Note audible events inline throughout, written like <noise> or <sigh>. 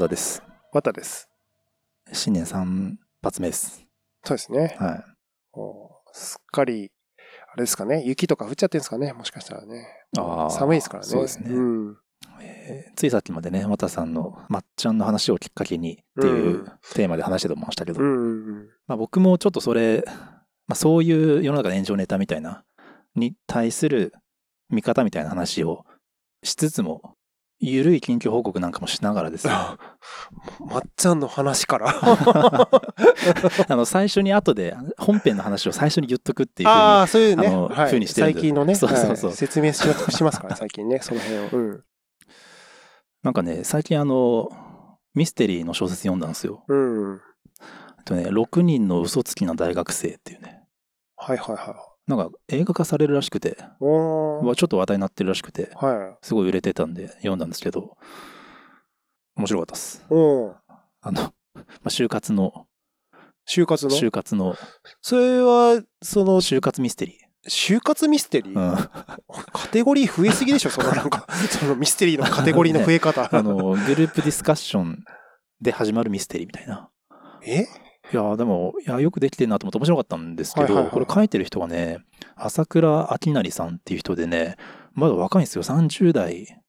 座です。またです。新年3発目です。そうですね。はい。すっかり、あれですかね。雪とか降っちゃってんですかね。もしかしたらね。あー寒いですからね。そうですねうん。えーついさっきまでね、またさんのまっちゃんの話をきっかけにっていううんテーマで話してましたけど。まあ、僕もちょっとそれ、まあ、そういう世の中の炎上ネタみたいな、に対する見方みたいな話をしつつも、ゆるい近況報告なんかもしながらですね、あまっちゃんの話から。<laughs> の、最初に後で本編の話を最初に言っとくっていうふうにああ、そういうね。はい風にしてる最近のね。そうそうそうはい説明しようとしますから、最近ね。その辺を。うん。<laughs> なんかね、最近あの、ミステリーの小説読んだんですよ。うん。とね、6人の嘘つきな大学生っていうね、はいはいはなんか映画化されるらしくて。ちょっと話題になってるらしくて、はすごい売れてたんで読んだんですけど、面白かったです。あの、<laughs> まあ、就活の、就活の？就活の、それは、その、就活ミステリ就活ミステリー、ー？うん。カテゴリー増えすぎでしょそのなんか、<laughs> そのミステリーのカテゴリーの増え方。あの、グループディスカッションで始まるミステリーみたいな。え？いやーでも、いや、よくできてるなと思って面白かったんですけど、はいはいはいこれ書いてる人がね、朝倉明成さんっていう人でね、まだ若いんですよ。30代、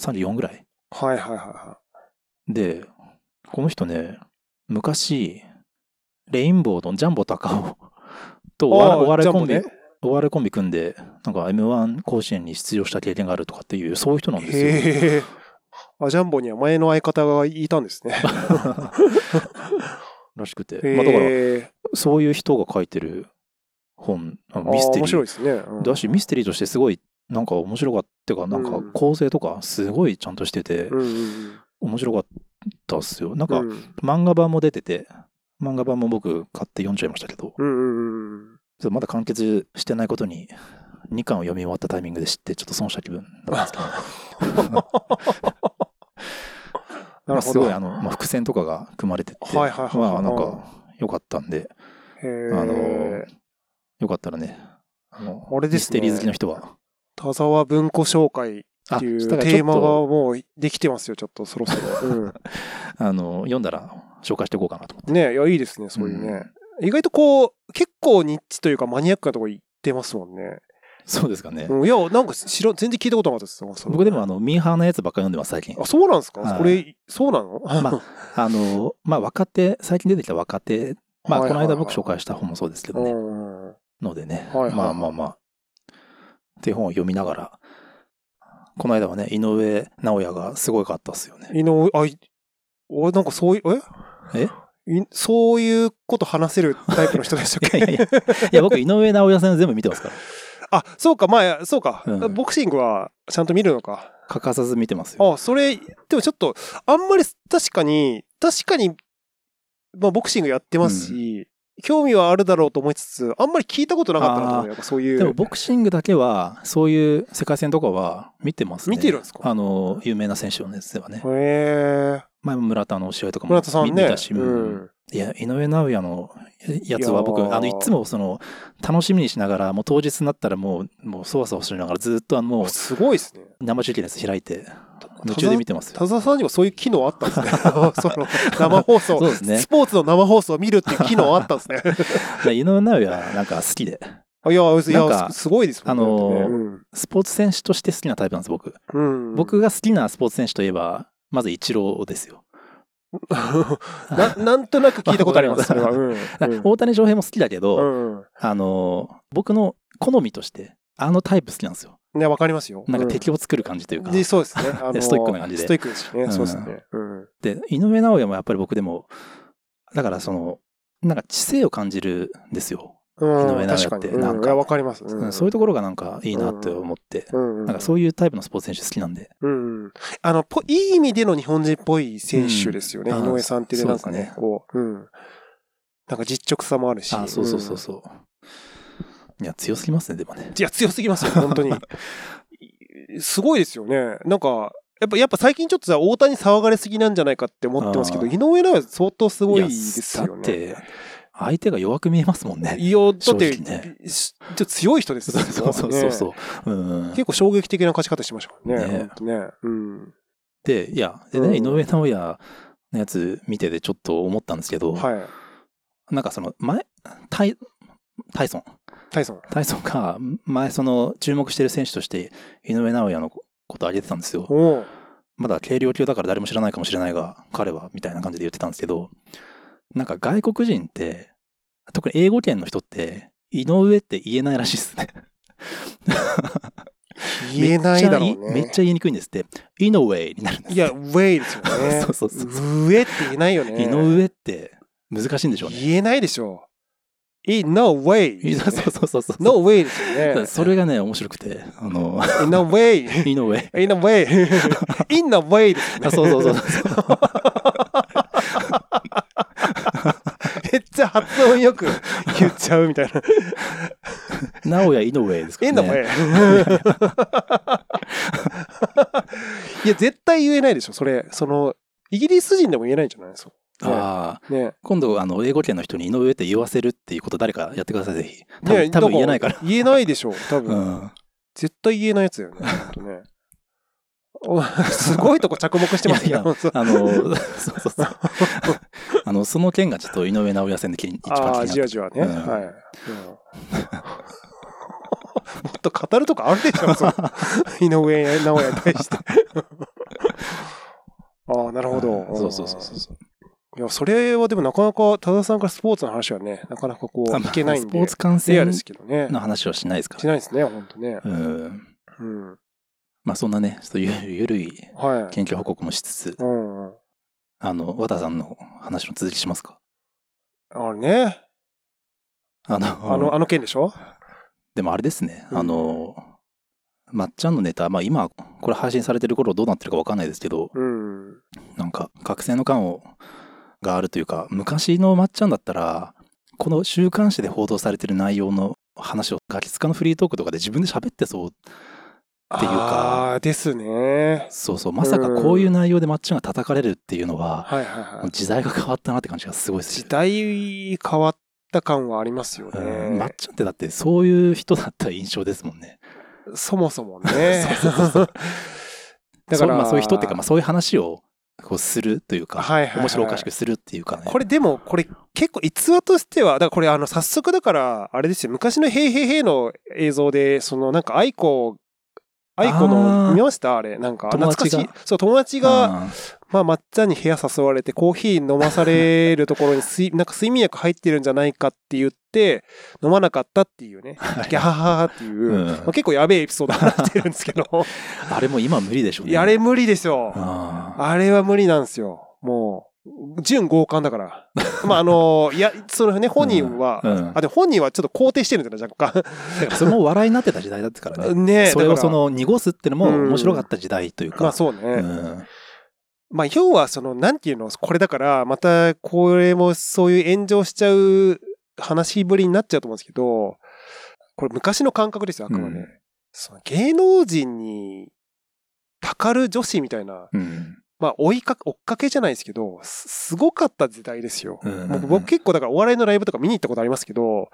34ぐらい。はいはいはいはで、この人ね、昔、レインボーのジャンボ高尾とお笑いコンビ、お笑いコンビ組んで、なんか M1 甲子園に出場した経験があるとかっていう、そういう人なんい。ですよ。へえ。あ、ジャンボには前の相方がいたんですね。<laughs> らしくて。へまあだから、え。そういう人が書いてる本、ミステリー面白いですね。うんだし、ミステリーとしてすごい、なんか面白かったか、なんかうん構成とかすごいちゃんとしてて、うんうん面白かったっすよ。なんかうん。漫画版も出てて、漫画版も僕買って読んじゃいましたけど、まだ完結してないことに、2巻を読み終わったタイミングで知って、ちょっと損した気分なんですけど、<laughs> まあなるほど。すごい、あの、まあ、伏線とかが組まれてて、はいはいはいはいまあなんか良かったんで、あの、よかったらね、あの、あれですねミステリー好きの人は、田沢文庫紹介あっていうテーマがもうできてますよ、ちょっとそろそろ。<laughs> うん。あの、読んだら紹介していこうかなと思って。ねいや、いいですね、そういうね。意外とこう、結構ニッチというかマニアックなとこ行ってますもんね。そうですかね。うん、いや、なんか知ら、全然聞いたことなかったです。僕でもあの、ミーハーなやつばっかり読んでます、最近。あ、そうなんですか、はい。これ、そうなの？まあの、まあ、若手、最近出てきた若手、まあ、この間僕紹介した本もそうですけどね、うん。のでね、はいはい。はいまあまあまあ、っていう本を読みながら、この間はね、井上直弥がすごいかったっすよね。井上、あ、い俺なんかそういう、え？え？いそういうこと話せるタイプの人でしたっけ？いやいやいいや、僕、井上直弥戦全部見てますから。あ、そうか、まあ、そうか、うんボクシングはちゃんと見るのか。欠かさず見てますよ。あ、それ、でもちょっと、あんまり確かに、確かに、まあ、ボクシングやってますし、興味はあるだろうと思いつつ、あんまり聞いたことなかったなと思う。やっぱそういう。でも、ボクシングだけは、そういう世界戦とかは見てますね。見てるんですか？あの、有名な選手のやつではね。へえ。前も村田の試合とかも村田さんね。見たし、ううんん。いや、井上尚弥のやつは僕、あの、いつもその、楽しみにしながら、もう当日になったらもう、もう、そわそわしながら、ずっとあの、もう、すごいですね。生中継のやつ開いて、夢中で見てますよ。田沢さんにもそういう機能あったんですね。<laughs> その生放送、そうですねスポーツの生放送を見るっていう機能あったんですね。<laughs> で井上尚弥はなんか好きで、いや、いや、かすごいですもんねあのーうんスポーツ選手として好きなタイプなんです、僕。うん。僕が好きなスポーツ選手といえば、まずイチローですよ。<laughs> な、なんとなく聞いたことあります、<laughs> それは。うん。大谷翔平も好きだけど、うん。あの、僕の好みとして、あのタイプ好きなんですよ。ね、わかりますよ。なんかう敵を作る感じというか。で、そうですね。あの <laughs> ストイックな感じでストイックですしね。うんそうですね。うん。で、井上尚弥もやっぱり僕でも、だからその、なんか知性を感じるんですよ。うん井上尚弥確かに。ってなんかわかります。うんそういうところがなんかいいなって思って、うん。なんかそういうタイプのスポーツ選手好きなんで、うんうん。あの、ぽいい意味での日本人っぽい選手ですよね。うん井上さんってね、あなんかねこう、うん。なんか実直さもあるし。あ、そうそうそううんそう。いや、強すぎますね、でもね。いや、強すぎますよ、<laughs> 本当に。すごいですよね。なんか、やっぱ、やっぱ最近ちょっとさ、大谷騒がれすぎなんじゃないかって思ってますけど、井上尚弥相当すごいやですよね。だって、相手が弱く見えますもんね。いや、だって、ね強い人ですよ <laughs> そうそうそうねそう。うん。結構衝撃的な勝ち方しましたからね。ねね。うん。で、いや、でね、うん井上尚弥のやつ見ててちょっと思ったんですけど、はい。なんかその前、タイ、タイソン。タイソン。タイソンが前その注目してる選手として井上尚弥のこと挙げてたんですよ。まだ軽量級だから誰も知らないかもしれないが、彼は、みたいな感じで言ってたんですけど、なんか外国人って、特に英語圏の人って、井上って言えないらしいですね。<laughs> 言えないだろうね。めっちゃ言いめっちゃ言いにくいんですって。井上になるんですいや、ウェイですよね。<laughs> そうそうそうそ上って言えないよね。井上って難しいんでしょうね。言えないでしょう。い no way. そうそうそうそう。<laughs> no way ですよね。それがね、面白くて、あの、in a way. 井上。in a way. in a way ですよね。あそうそうそう。めっちゃ発音よく <laughs> 言っちゃうみたいな。直哉井上ですかね。<laughs> いや、絶対言えないでしょ、それ。その、イギリス人でも言えないんじゃない？ですか。ああ、ね。今度、あの、英語圏の人に井上って言わせるっていうこと誰かやってください、ぜひ。多ね分、多分言えないから。。言えないでしょ、多う分。ん。絶対言えないやつだよね。お <laughs> すごいとこ着目してますけいやど。そうあの、そうそうそう。<laughs> あの、その件がちょっと井上尚弥戦で一番気にああ、なった。じわじわね。うんはい。うんもっと語るとかあるでしょ、<laughs> 井上尚弥に対して。ああ、なるほど。そうそうそうそう。いや、それはでもなかなか、多田さんからスポーツの話はね、なかなかこう、あ聞けないんでスポー、ツ観戦レアですけどね。の話はしないですかしないですね、ほんとね。うん。うん。まあ、そんなね、ちょっとゆゆるいはい。研究報告もしつつ、うんうん。あの、和田さんの話の続きしますか？あれね。あの、あの、あの件でしょ？でもあれですね、うんあの、まっちゃんのネタ、まあ今、これ配信されてる頃どうなってるかわかんないですけど、うん。なんか、覚醒の感を、があるというか、昔のまっちゃんだったら、この週刊誌で報道されてる内容の話をガキツカのフリートークとかで自分で喋ってそう。っていうかですね。そうそう、まさかこういう内容でまっちゃんが叩かれるっていうのは、はいはいはい。時代が変わったなって感じがすごいです時代変わった感はありますようん、まっね。ちゃんってだってそういう人だった印象ですもんね。そもそもね。<laughs> そうそうそう <laughs> だから、そうまあそういう人っていうか、まあそういう話をこうするというか、はいはいはい面白おかしくするっていうかね。これでも、これ結構逸話としては、だからこれあの早速だから、あれですよ、昔のへいへいへいの映像で、そのなんか愛子、愛子あの、ー見ました？あれ。なんか懐かしい。そう、友達が、うんまあ、抹茶に部屋誘われて、コーヒー飲まされるところに睡、<laughs> なんか睡眠薬入ってるんじゃないかって言って、飲まなかったっていうね、ギャハハハっていう、うんまあ、結構やべえエピソードになってるんですけど、<laughs> あれも今無理でしょうね。あれ無理ですよ。ああれは無理なんですよ。もう、純強姦だから。<laughs> まあ、あの、いや、そのね、本人は、うんうんあ、でも本人はちょっと肯定してるんだよね、若干。だからそれも笑いになってた時代だったからね。ねえそれをその濁すってのも面白かった時代というか。まあそうね。うんまあ、要は、その、なんていうの、これだから、また、これもそういう炎上しちゃう話ぶりになっちゃうと思うんですけど、これ昔の感覚ですよ、あくまで。うんその芸能人に、たかる女子みたいな、うんまあ、追いか、追っかけじゃないですけど、すすごかった時代ですよ。うんうんうん僕結構だからお笑いのライブとか見に行ったことありますけど、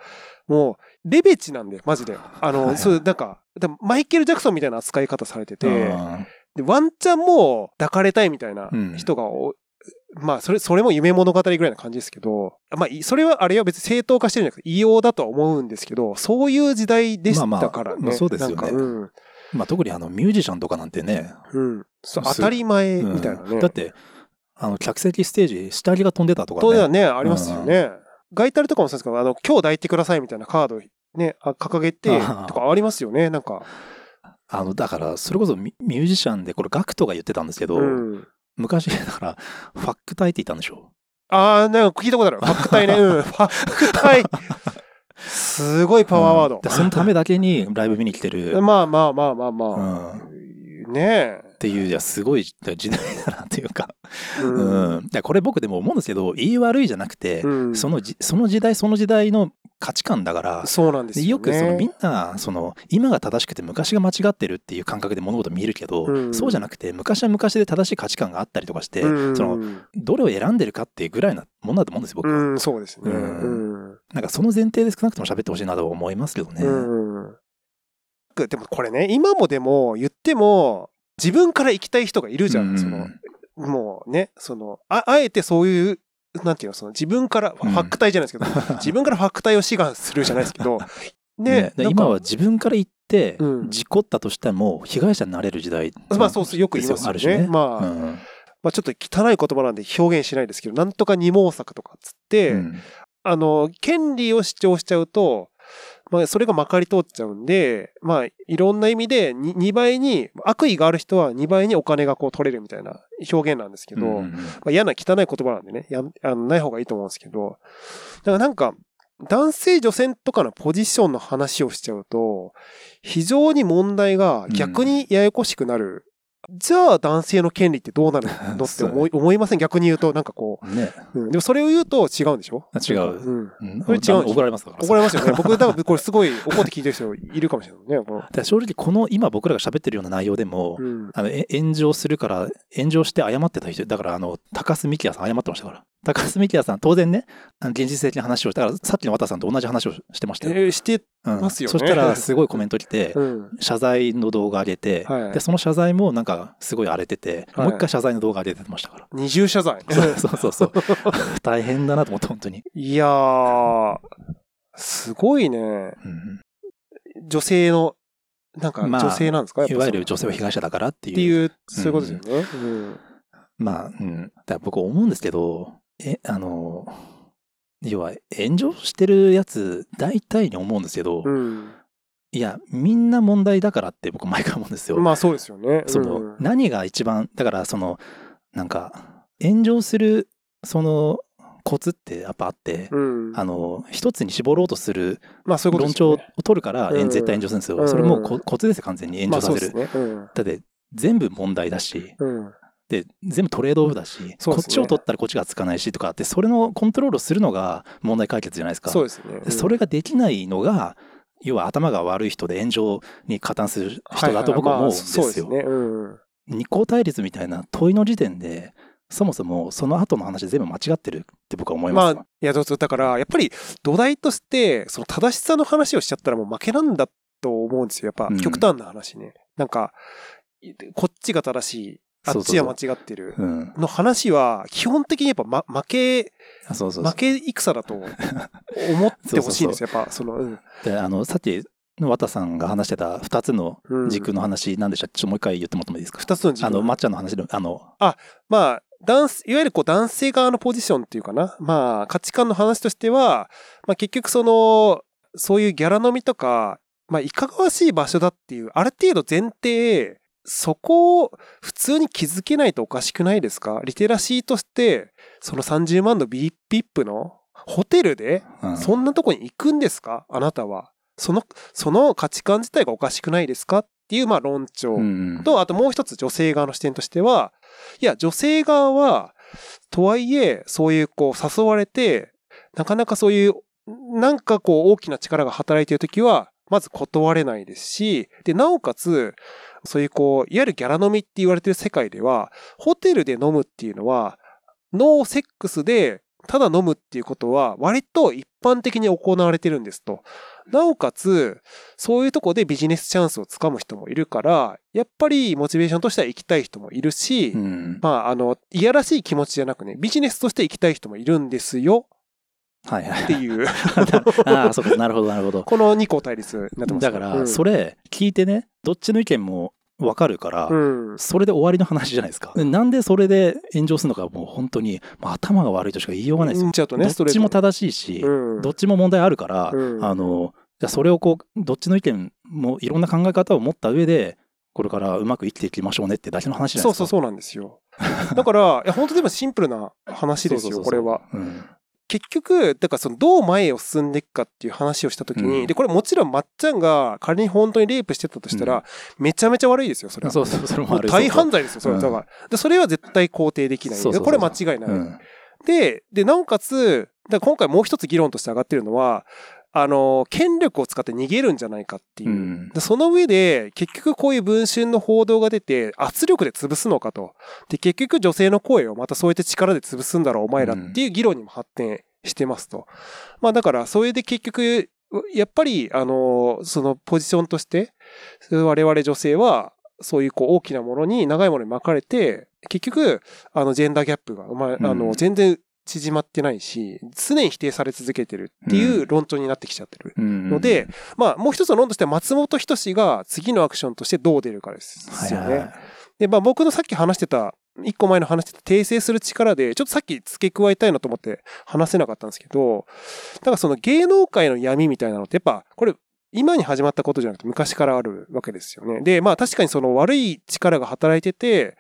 もう、レベチなんで、マジで。あの、はいはいそう、なんか、マイケル・ジャクソンみたいな扱い方されてて、うんで、ワンチャンもう抱かれたいみたいなうん人がお、まあ、それ、それも夢物語ぐらいな感じですけど、まあ、いそれは、あれは別に正当化してるんじゃなくて、異様だとは思うんですけど、そういう時代でしたからね。まあまあまあそうですよねなんかうん。まあ特にあのミュージシャンとかなんてね。うん。当たり前うんみたいなね。だって、あの客席ステージ、下着が飛んでたとかね。当然はね、ありますよね。ガイタルとかもそうですけど、あの、今日抱いてくださいみたいなカードね、あ掲げて、とかありますよね、なんか。あの、だから、それこそミミュージシャンで、これガクトが言ってたんですけど、うん。昔、だから、ファックタイって言ったんでしょ？ああ、なんか聞いたことある。ファックタイね。うん。ファックタイ。<laughs> すごいパワーワードうんで。そのためだけにライブ見に来てる。まあまあまあまあまうあ。んねっていう、いや、すごい時代だなっていうか。え。ううん。ん。いやこれ僕でも思うんですけど、言い悪いじゃなくて、うんそのじ、その時代その時代の価値観だから、そうなんですよ、ね。でよくそのみんな、その、今が正しくて昔が間違ってるっていう感覚で物事見るけど、うんそうじゃなくて、昔は昔で正しい価値観があったりとかして、うんその、どれを選んでるかっていうぐらいなものだと思うんですよ、僕は。うん、そうですね。ううんん。なんかその前提で少なくとも喋ってほしいなとは思いますけどね。うん。でもこれね、今もでも言っても、自分から行きたい人がいるじゃん。うんその、もうね、その、あ、あえてそういう、なんていうの、その自分から、フうんァック体じゃないですけど、<laughs> 自分からファック体を志願するじゃないですけど、<laughs> ねね、今は自分から言ってうん、事故ったとしても、被害者になれる時代。まあそうそう、よく言いますよね。ある種ね。まあ、うんまあちょっと汚い言葉なんで表現しないですけど、なんとか二毛作とかっつって、うんあの、権利を主張しちゃうと、まあ、それがまかり通っちゃうんで、まあ、いろんな意味でに2倍に、悪意がある人は2倍にお金がこう取れるみたいな表現なんですけど、うんまあ、嫌な汚い言葉なんでね、やあのない方がいいと思うんですけど、だからなんか、男性女性とかのポジションの話をしちゃうと、非常に問題が逆にややこしくなる。じゃあ男性の権利ってどうなるの？<laughs> って思い思いません？逆に言うと、なんかこね。う、うん。でもそれを言うと違うんでしょ？違ううん。うんこれ違う怒られますから。怒られますよね。僕、多分これすごい怒って聞いてる人いるかもしれないね。だ正直この今僕らが喋ってるような内容でも、うん。あのえ炎上するから炎上して謝ってた人だからあの高須幹也さん謝ってましたから高須幹也さん当然ね現実的な話をだからさっきの綿さんと同じ話をしてましたよ、えーして、うんますよね。そしたらすごいコメント来て <laughs> うん。謝罪の動画上げて、はい。でその謝罪もなんかすごい荒れてて、はい。もう一回謝罪の動画上げてましたから。二重謝罪。<laughs> そうそうそう <laughs> 大変だなと思って本当に、いやー、すごいね。うん女性の、なんかまあ女性なんですか、やっぱいわゆる女性は被害者だからっていう。っていう、そういうことですよね。うん。まあ、うん。だ僕思うんですけど、え、あの、要は炎上してるやつ、大体に思うんですけど、うん。いや、みんな問題だからって僕 <laughs> 毎回思うんですよ。まあそうですよね。その、うん何が一番、だからその、なんか、炎上する、その、コツってやっぱあって、うん。あの、一つに絞ろうとする論調を。取るから、うん絶対炎上するんですよ。うんそれもうココツですよ、完全に炎まあ上させる。そうですね。うん。だって、全部問題だし、うん。で、全部トレードオフだし、ねこっちを取ったらこっちがつかないしとかって、それのコントロールをするのが問題解決じゃないですか。そうですね。でそれができないのが、要は頭が悪い人で炎上に加担する人だと僕は思うんですよ。はいはいまあそうですね。うん。二項対立みたいな問いの時点で、そもそもその後の話全部間違ってるって僕は思います。まあ、いや、だから、やっぱり土台として、その正しさの話をしちゃったらもう負けなんだと思うんですよ。やっぱうん極端な話ね。なんか、こっちが正しい、あっちは間違ってる。うん。の話は、基本的にやっぱ、ま、負け、あそうそうそう負け戦だと思 <laughs> ってほしいんですよ。やっぱ、その、うん。で、あの、さっきの綿さんが話してた二つのうん軸の話なんでしたっけ？ちょっともう一回言ってもらってもいいですか？二つの軸あの、抹茶の話の、あの、まあ、男いわゆるこう男性側のポジションっていうかな。まあ、価値観の話としては、まあ結局その、そういうギャラ飲みとか、まあ、いかがわしい場所だっていう、ある程度前提、そこを普通に気づけないとおかしくないですか？リテラシーとして、その30万の VIP のホテルで、うん。そんなとこに行くんですか？あなたは。その、その価値観自体がおかしくないですか？っていう、まあ論調。うんと、あともう一つ女性側の視点としては、いや、女性側は、とはいえ、そういうこう誘われて、なかなかそういう、なんかこう大きな力が働いているときは、まず断れないですし、で、なおかつ、そういうこう、いわゆるギャラ飲みって言われてる世界では、ホテルで飲むっていうのは、ノーセックスで、ただ飲むっていうことは、割と一般的に行われてるんですと。なおかつ、そういうとこでビジネスチャンスをつかむ人もいるから、やっぱりモチベーションとしては行きたい人もいるし、うん。まあ、あの、いやらしい気持ちじゃなくね、ビジネスとして行きたい人もいるんですよはいはいっていう、<laughs> ああ、そうか、なるほど、なるほど。<laughs> この二項対立になってますだから、うんそれ聞いてね、どっちの意見もわかるから、うん。それで終わりの話じゃないですか。なんでそれで炎上するのか、もう本当に、まあ、頭が悪いとしか言いようがないですよ。ね、どっちも正しいし、うんどっちも問題あるから、うんあの、じゃあそれをこう、どっちの意見もいろんな考え方を持った上で、これからうまく生きていきましょうねってだけの話じゃないですか。そうそうそうなんですよ。だから、いや、本当でもシンプルな話ですよ、<laughs> これは。うん。結局、だからそのどう前を進んでいくかっていう話をしたときに、うんで、これもちろんまっちゃんが仮に本当にレイプしてたとしたら、めちゃめちゃ悪いですよ、それは。そうそう、それもある。もう大犯罪ですよ、それは。うんだから。で、それは絶対肯定できない。そうそうそうこれ間違いない。うん。で、で、なおかつ、だから今回もう一つ議論として上がってるのは、あの、権力を使って逃げるんじゃないかっていう。うんでその上で、結局こういう文春の報道が出て、圧力で潰すのかと。で、結局女性の声をまたそうやって力で潰すんだろう、お前らっていう議論にも発展してますと。まあだから、それで結局、やっぱり、あの、そのポジションとして、我々女性は、そういうこう大きなものに、長いものに巻かれて、結局、あの、ジェンダーギャップが、まあ、あの、うん全然縮まってないし、常に否定され続けてるっていうう論調になってきちゃってる。うんので、まあ、もう一つの論としては、松本人志が次のアクションとしてどう出るかですよね。はいはいはいで、まあ僕のさっき話してた、一個前の話してた訂正する力で、ちょっとさっき付け加えたいなと思って話せなかったんですけど、だからその芸能界の闇みたいなのってやっぱ、これ、今に始まったことじゃなくて昔からあるわけですよね。で、まあ確かにその悪い力が働いてて、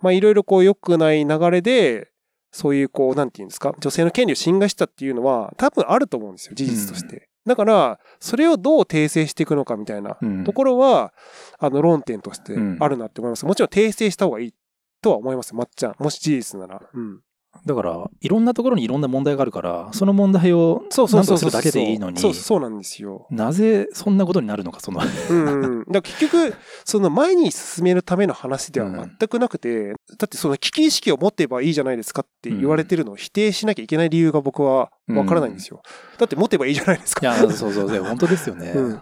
まあいろいろこう良くない流れで、そういうこう、なんていうんですか、女性の権利を侵害したっていうのは多分あると思うんですよ、事実として。だから、それをどう訂正していくのかみたいなうんところは、あの、論点としてあるなって思います。もちろん訂正した方がいいとは思います。まっちゃん。もし事実なら。うん。だから、いろんなところにいろんな問題があるから、その問題をそうそうそうそう。何とかするだけでいいのに、そうそうなんですよ。なぜそんなことになるのか、その。うんうん。だから結局、その前に進めるための話では全くなくて、だってその危機意識を持っていばいいじゃないですかって言われてるのを否定しなきゃいけない理由が僕はわからないんですよ。だって持てばいいじゃないですか。いや、そうそうそう、本当ですよね。うん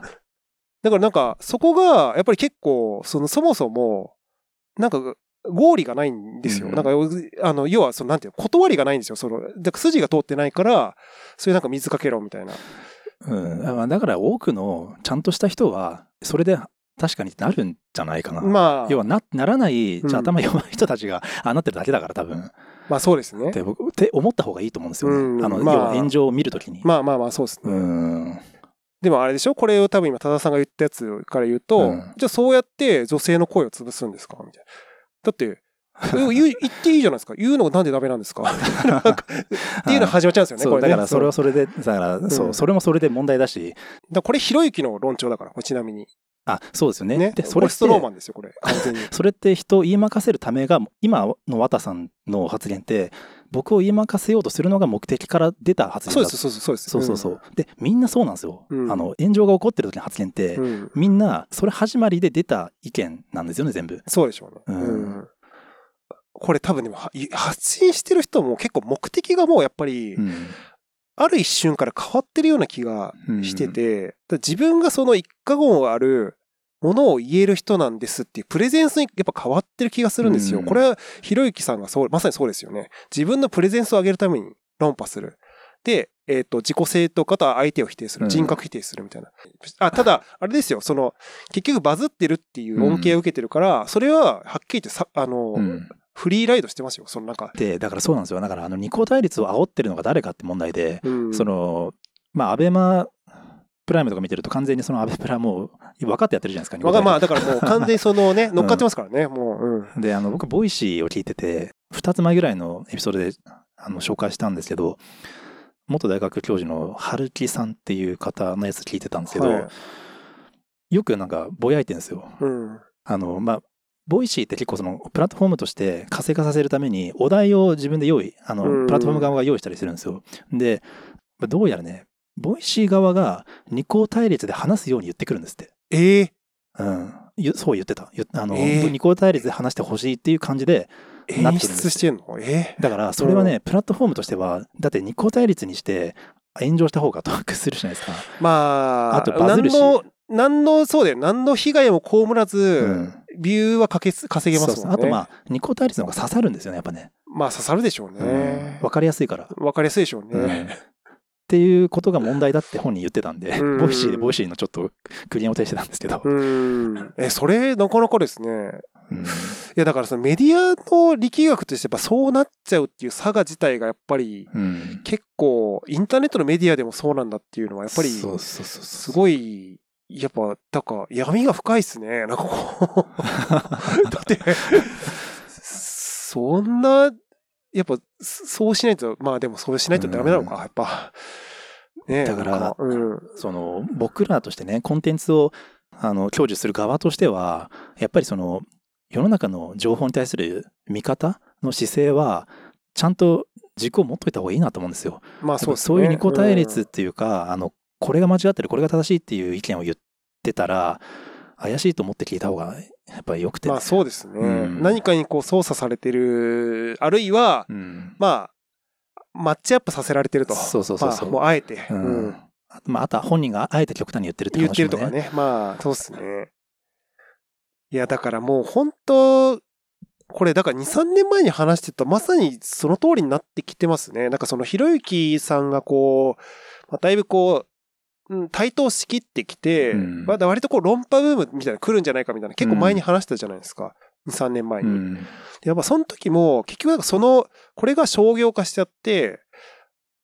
だからなんか、そこが、やっぱり結構、その、そもそも、なんか、合理がないんですよ。うんなんか、あの、要は、その、なんていうの、断りがないんですよ。その、だから筋が通ってないから、そういうなんか水かけろみたいな。うんまあだから多くのちゃんとした人は、それで確かになるんじゃないかな。まあ、要はなならない、うんじゃあ頭弱い人たちが、ああなってるだけだから多分。まあそうですねっ。て僕って思った方がいいと思うんですよね。うんあの、まあ要は炎上を見るときに。まあまあまあ、そうですうね。ん。でもあれでしょこれを多分今、多田さんが言ったやつから言うと、うんじゃあそうやって女性の声を潰すんですかみたいな。だって、え言っていいじゃないですか。言うのがなんでダメなんですか <laughs> っていうのが始まっちゃうんですよね、これね。だからそれうはそれで、だから、そうう、んそれもそれで問題だし、だこれ、ひろゆきの論調だから、これちなみに。あ、そうですよね。ね。で、こそれストローマンですよ、これ。<laughs> それって人を言いまかせるためが、今の綿さんの発言って、僕を言いまかせようとするのが目的から出た発言だそうです、そうです、そうです。そうそうそう。で、みんなそうなんですよ。うんあの、炎上が起こってる時の発言って、うん。うんみんな、それ始まりで出た意見なんですよね、全部。そうでしょうね。うんうんこれ多分でも、はい発信してる人も結構目的がもうやっぱりう、ん。ある一瞬から変わってるような気がしてて、だから自分がその一過言があるものを言える人なんですっていうプレゼンスにやっぱ変わってる気がするんですよ。うんこれはひろゆきさんがそう、まさにそうですよね。自分のプレゼンスを上げるために論破する。で、えっ、と、自己正当化とは相手を否定する。うん人格否定するみたいな。あ、ただ、あれですよ、その、結局バズってるっていう恩恵を受けてるから、それははっきり言ってさ、あの、うん。フリーライドしてますよ、そのなんか。で、だからそうなんですよ。だから、あの、二項対立を煽ってるのが誰かって問題で、うんその、まあ、アベマプライムとか見てると完全にそのアベプラもう分かってやってるじゃないですか。二項対立わかまあ、だからもう <laughs> 完全にそのね、乗っかってますからね、もう。うん。で、あの、僕、ボイシーを聞いてて、二つ前ぐらいのエピソードで、あの、紹介したんですけど、元大学教授の春木さんっていう方のやつ聞いてたんですけど、はいよくなんかぼやいてるんですよ。うん。あの、まあ、ボイシーって結構そのプラットフォームとして活性化させるためにお題を自分で用意、あの、うんプラットフォーム側が用意したりするんですよ。で、まあどうやらね、ボイシー側が二項対立で話すように言ってくるんですって。ええうん。ゆそう言ってた。ゆあの、えー二項対立で話してほしいっていう感じで、なって演るんです出してんの？えだからそれはね、プラットフォームとしては、だって二項対立にして炎上した方が得するじゃないですか。えまあ、あとバズるし何の、何の、そうだよ、何の被害も被らず、うんビューはかけす稼げますもんね。あとまあ、二項対立の方が刺さるんですよね、やっぱね。まあ刺さるでしょううんね。わかりやすいから。わかりやすいでしょううんっね。ていうことが問題だって本人言ってたんで、うんボイシーでボイシーのちょっと苦言を呈してたんですけど。うん。え、それ、なかなかですね。うんいや、だからそのメディアの力学としてやっぱそうなっちゃうっていう差が自体がやっぱりうん結構、インターネットのメディアでもそうなんだっていうのはやっぱり、す。ごい、やっぱ、だから闇が深いっすね。なんかこう。<laughs> だって、そんな、やっぱ、そうしないと、まあでもそうしないとダメなのか、うんやっぱ。ねだからうん。その僕らとしてね、コンテンツをあの享受する側としては、やっぱりその世の中の情報に対する見方の姿勢は、ちゃんと軸を持っといた方がいいなと思うんですよ。まあそうね。そういう二項対立っうんていうか、あの、これが間違ってる、これが正しいっていう意見を言ってたら、怪しいと思って聞いた方がやっぱり良くて、まあそうですね。うん何かにこう操作されてる、あるいは、うんまあ、マッチアップさせられてると。そうそうそうそうまあ、もうあえて。ううんんまあ、あとは本人があえて極端に言ってるって言って。るとかね。まあ、そうですね。いや、だからもう本当、これだから2、3年前に話してたまさにその通りになってきてますね。なんかそのひろゆきさんがこう、まあ、だいぶこう、うん、対等しきってきて、うんまだ割とこう論破ブームみたいなの来るんじゃないかみたいな結構前に話してたじゃないですか。2、3年前に。うん。でやっぱその時も結局なんかその、これが商業化しちゃって、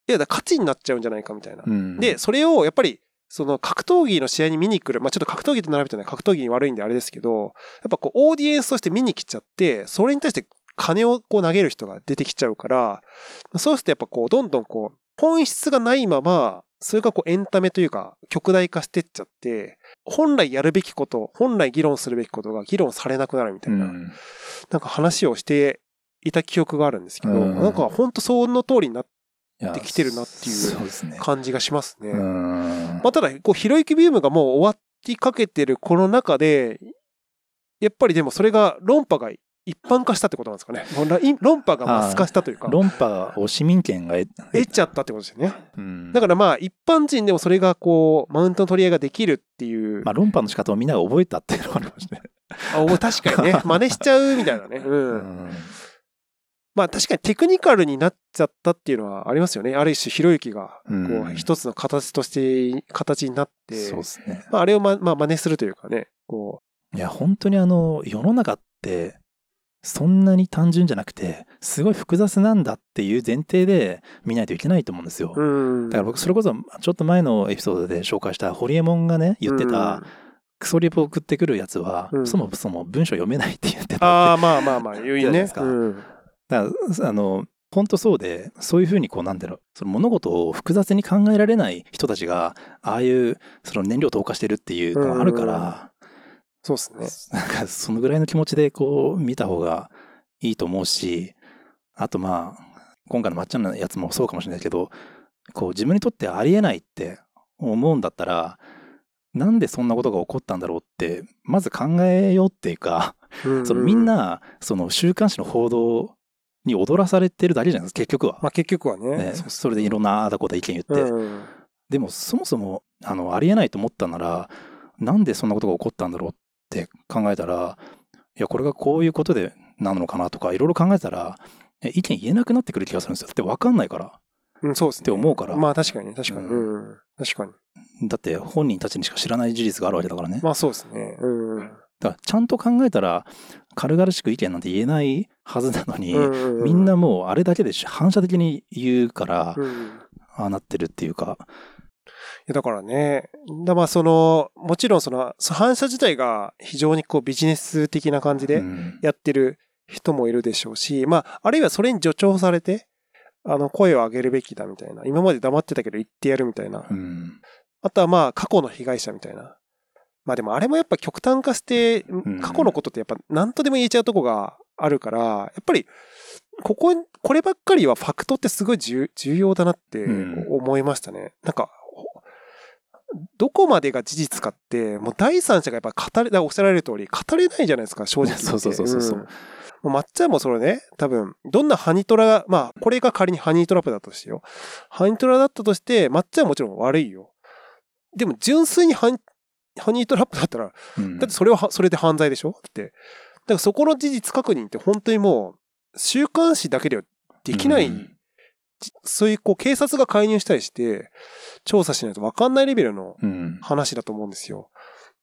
いや、だ価値になっちゃうんじゃないかみたいな。うんで、、それをやっぱり、その格闘技の試合に見に来る、まあちょっと格闘技と並べてない格闘技に悪いんであれですけど、やっぱこうオーディエンスとして見に来ちゃって、それに対して金をこう投げる人が出てきちゃうから、そうするとやっぱこうどんどんこう本質がないまま、それがこうエンタメというか極大化してっちゃって、本来やるべきこと、本来議論するべきことが議論されなくなるみたいな、うんなんか話をしていた記憶があるんですけど、うんなんか本当その通りになっいやできてるなっていう。感じがしますね。うんまあ、ただ、こう、ひろゆきビームがもう終わってかけてるこの中で、やっぱりでもそれが論破が一般化したってことなんですかね。論破がマス化したというか、論破を市民権が得得ちゃったってことですよね。うんだからまあ、一般人でもそれがこう、マウントの取り合いができるっていう。まあ、論破の仕方をみんなが覚えたっていうのがありましたね。あ、お確かにね、<laughs> 真似しちゃうみたいなね。うん。うんまあ確かにテクニカルになっちゃったっていうのはありますよね。ある種、ひろゆきが、こうんう、一つの形として、形になって、そうですね。まああれをま、まあ真似するというかね、こいや、本当にあの、世の中って、そんなに単純じゃなくて、すごい複雑なんだっていう前提で見ないといけないと思うんですよ。う、うん。だから僕、それこそ、ちょっと前のエピソードで紹介した、ホリエモンがね、言ってた、クソリポを送ってくるやつは、うんそもそも文章読めないって言ってたあ。まあまあまあ、<laughs> 言うねじゃないです。かうん。だから、あの、本当そうで、そういうふうにこう、なんだろう、その物事を複雑に考えられない人たちが、ああいう、その燃料投下してるっていうのがあるから、そうですね。<laughs> なんかそのぐらいの気持ちでこう見た方がいいと思うし、あとまあ、今回のまっちゃんのやつもそうかもしれないけど、こう自分にとってありえないって思うんだったら、なんでそんなことが起こったんだろうって、まず考えようっていうか、うんそのみん、な、その週刊誌の報道に踊らされてるだけじゃないですか、結局は。まあ結局はね。ねそれでいろんなあだこだ意見言って。うん。でもそもそもあのありえないと思ったならなんでそんなことが起こったんだろうって考えたらいやこれがこういうことでなのかなとかいろいろ考えたらえ意見言えなくなってくる気がするんですよだって分かんないからうん、そうですね。って思うからまあ確かに、確かに。ううん。確かに。だって本人たちにしか知らない事実があるわけだからねまあそうですね。うん。だからちゃんと考えたら軽々しく意見なんて言えないはずなのに、うんみんな、もうあれだけで反射的に言うから、うん。ああなってるっていうか、いやだからね、だまあその、もちろんその、そ反射自体が非常にこうビジネス的な感じでうんやってる人もいるでしょうし、まあ、あるいはそれに助長されて、あの、声を上げるべきだみたいな。今まで黙ってたけど言ってやるみたいな。うんあとはまあ、過去の被害者みたいな。まあでもあれもやっぱ極端化して、ん過去のことってやっぱ何とでも言えちゃうとこがあるから、やっぱり、ここ、こればっかりはファクトってすごい重重要だなってうん思いましたね。なんか、ほどこまでが事実かって、もう第三者がやっぱ語れ、おっしゃられる通り、語れないじゃないですか、正直言って。<laughs> そうそうそうそうそうんもうまっちゃんもそれね、多分、どんなハニトラが、まあ、これが仮にハニートラップだとしてよ。ハニトラだったとして、まっちゃんはもちろん悪いよ。でも、純粋にハニハニートラップだったら、うんだってそれはは、それで犯罪でしょ？って。だからそこの事実確認って本当にもう、週刊誌だけではできない、うんじそういうこう警察が介入したりして、調査しないと分かんないレベルのうん話だと思うんですよ。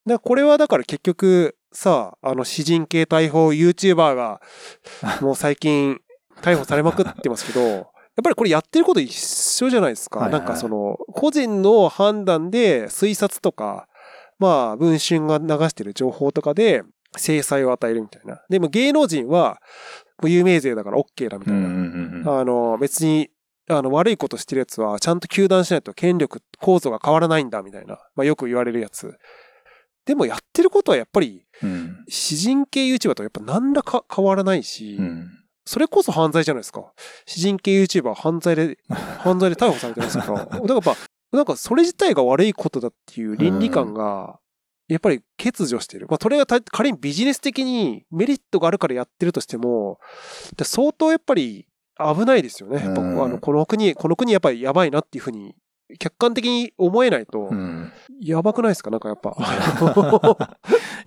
だからこれはだから結局、さあ、あの、詩人系逮捕 YouTuber が、<laughs> もう最近逮捕されまくってますけど、やっぱりこれやってること一緒じゃないですか。はいはいなんかその、個人の判断で推察とか、まあ、文春が流してる情報とかで制裁を与えるみたいな。でも芸能人は、有名税だから OK だみたいな。うんうんうんあの、別に、あの、悪いことしてるやつは、ちゃんと糾弾しないと権力構造が変わらないんだ、みたいな。まあ、よく言われるやつ。でも、やってることはやっぱり、うん詩人系 YouTuber とやっぱ何らか変わらないし、うんそれこそ犯罪じゃないですか。詩人系 YouTuber は犯罪で、<laughs> 犯罪で逮捕されてますから。だからやっぱ、なんかそれ自体が悪いことだっていう倫理観が、やっぱり欠如してる。まあ、それがた仮にビジネス的にメリットがあるからやってるとしても、で相当やっぱり危ないですよね。やっぱうんあのこの国、この国やっぱりやばいなっていうふうに、客観的に思えないとう、ん。やばくないですか？なんかやっぱ。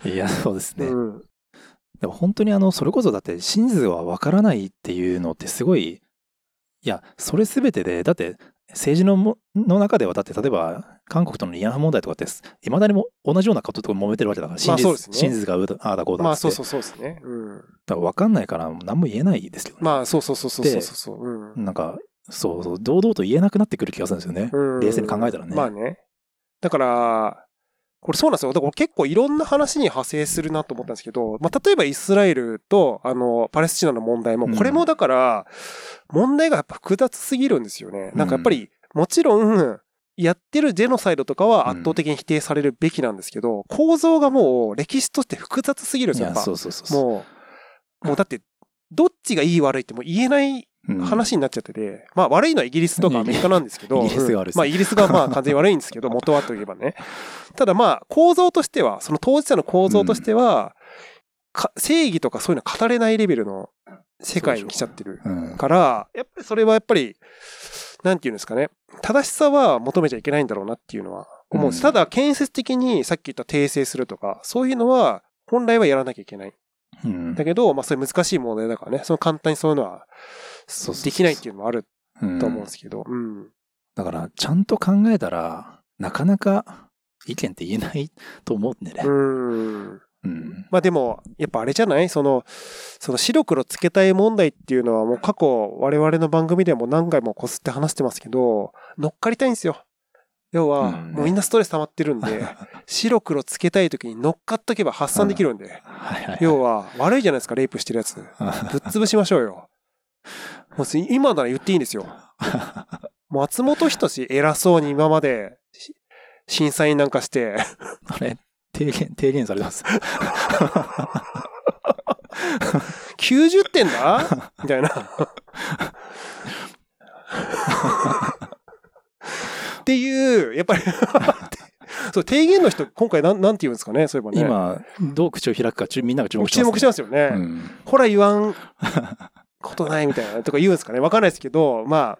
いやそうですね、うん。でも本当にあの、それこそだって真実はわからないっていうのってすごい、いや、それ全てで、だって政治のもの中では、だって例えば韓国との慰安婦問題とかって、いまだにも同じようなこととか揉めてるわけだから、真実,、まあね真実がうだああだこうだって。まあそうそうそうですね。うん。だから分かんないから何も言えないですけどね。まあそうそうそうそうそうそう。うん。なんか、そうそう、堂々と言えなくなってくる気がするんですよね。うん冷静に考えたらねまあね。だから、これそうなんですよ。だから結構いろんな話に派生するなと思ったんですけど、まあ、例えばイスラエルと、あの、パレスチナの問題も、これもだから、問題がやっぱ複雑すぎるんですよね。なんかやっぱり、もちろん、やってるジェノサイドとかは圧倒的に否定されるべきなんですけど、構造がもう歴史として複雑すぎるんですよ、やっぱ。そうそうそう。もう、もうだって、どっちがいい悪いってもう言えないうん話になっちゃってて、まあ悪いのはイギリスとかアメリカなんですけど、イギリスが悪いですまあイギリスがまあ完全に悪いんですけど、元はといえばね。<laughs> ただまあ構造としては、その当事者の構造としては、か正義とかそういうの語れないレベルの世界に来ちゃってるうん。から、やっぱりそれはやっぱり、なんていうんですかね、正しさは求めちゃいけないんだろうなっていうのは思うんです。うんただ建設的にさっき言った訂正するとか、そういうのは本来はやらなきゃいけない。うんだけど、まあそういう難しい問題だからね、その簡単にそういうのはできないっていうのもあるうんと思うんですけど、うん。だから、ちゃんと考えたら、なかなか意見って言えないと思うんでね。うん。うん。まあでも、やっぱあれじゃない？その、その白黒つけたい問題っていうのはもう過去我々の番組でも何回もこすって話してますけど、乗っかりたいんですよ。要は、うんもうみんなストレス溜まってるんで、<laughs> 白黒つけたい時に乗っかっとけば発散できるんで。<laughs> 要は悪いじゃないですか、レイプしてるやつ。<laughs> ぶっ潰しましょうよ。もう今なら言っていいんですよ。松本人志偉そうに今までし審査員なんかして、あれ、提言、提言されてます。90点だ？みたいな。っていう、やっぱり <laughs> そう、提言の人、今回なん、なんて言うんですかね、そういえばね。、今、どう口を開くか、みんなが注目して注ます、目してますよね。うん。ほら言わんことないみたいなとか言うんですかね？わかんないですけど、まあ、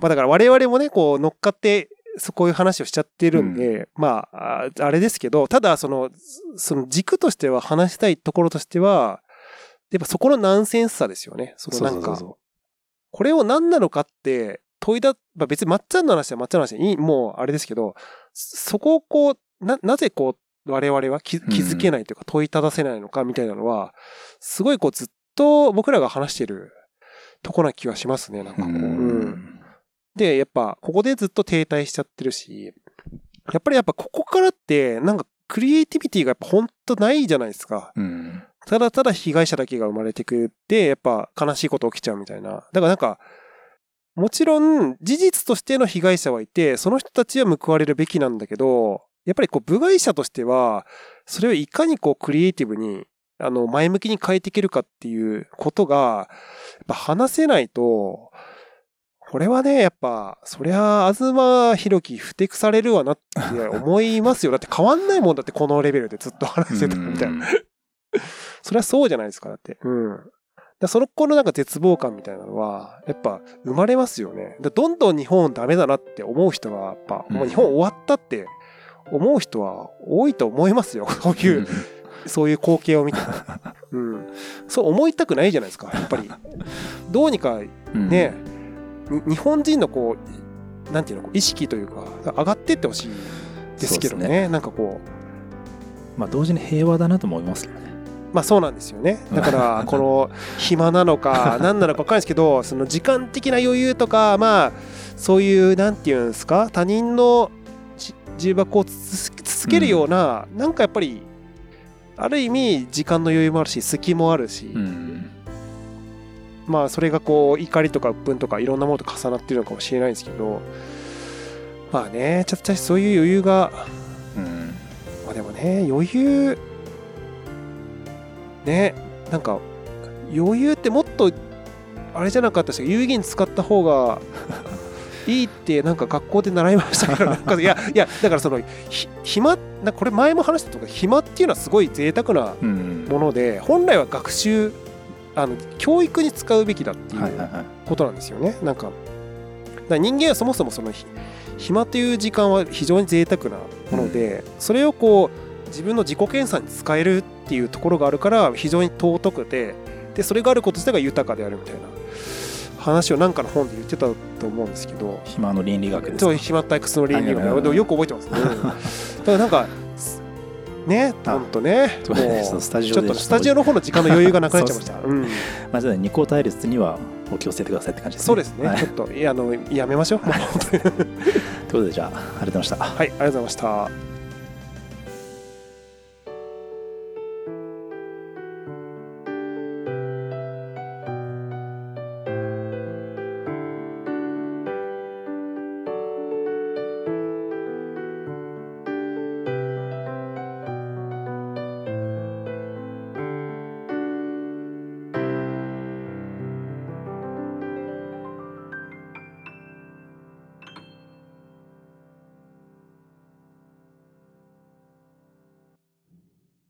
まあだから我々もね、こう乗っかって、そういう話をしちゃってるんで、まあ、ああれですけど、ただその、その軸としては話したいところとしては、やっぱそこのナンセンスさですよね。そのなんか、そこれを何なのかって問いだ、まあ、別にまっちゃんの話はまっちゃんの話でいい、もうあれですけど、そこをこう、な、なぜこう、我々は気気づけないというか問いただせないのかみたいなのは、すごいこうずっと僕らが話してるとこな気はしますね、なんかこう。ううんん。で、やっぱここでずっと停滞しちゃってるし、やっぱりやっぱここからってなんかクリエイティビティがやっぱ本当ないじゃないですか。うん。ただただ被害者だけが生まれてくって、やっぱ悲しいこと起きちゃうみたいな。だからなんか、もちろん事実としての被害者はいて、その人たちは報われるべきなんだけど、やっぱりこう部外者としては、それをいかにこうクリエイティブに、あの、前向きに変えていけるかっていうことが、やっぱ話せないと、これはね、やっぱ、そりゃ、東博樹ふてくされるわなって思いますよ。だって変わんないもんだってこのレベルでずっと話してたみたいな。<laughs> それはそうじゃないですか、だって。うん。だその子のなんか絶望感みたいなのは、やっぱ生まれますよね。だどんどん日本ダメだなって思う人は、やっぱ、もう日本終わったって思う人は多いと思いますよ。<laughs> そういう、そういう光景を見て。<laughs> うん。そう思いたくないじゃないですか、やっぱり。どうにかうんね、に日本人のこう、なんていうの、こう意識というか、上がってってほしいですけどね。そうですなんかこう、まあ同時に平和だなと思いますけどね。まあそうなんですよね。だから、<laughs> この暇なのか、<laughs> 何なのか分かんないですけど、その時間的な余裕とか、まあ、そういう、なんていうんですか、他人のじ重箱をつつつけるような、なんかやっぱり、ある意味、時間の余裕もあるし、隙もあるし、うん。まあ、それがこう、怒りとか鬱憤とか、いろんなものと重なってるのかもしれないですけど、まあね、ちょっとそういう余裕が、うん。まあでもね、余裕、ね、なんか、余裕ってもっと、あれじゃなかったですか、有意義に使った方が <laughs> いいって、なんか学校で習いましたけど、なんかいや、いや、だからその、ひ暇、なこれ前も話したとか、暇っていうのはすごい贅沢なうん。もので、本来は学習、あの、教育に使うべきだっていう。ことなんですよね。なんか、人間はそもそもそのひ暇という時間は非常に贅沢なもので、それをこう自分の自己検査に使えるっていうところがあるから非常に尊くてでそれがあること自体が豊かであるみたいな話を何かの本で言ってたと思うんですけど。暇の倫理学ですか？そう暇退屈の倫理あ学でもよく覚えてますね。<laughs> だからなんかね。あほんとね。ちょっとスタジオの方の時間の余裕がなくなっちゃいました。うん。まあ、じゃあ二項対立にはお気をつけてくださいって感じですね。そうですね、はい、ちょっといやあのやめましょう。ということで、じゃあ、ありがとうございました。はいありがとうございました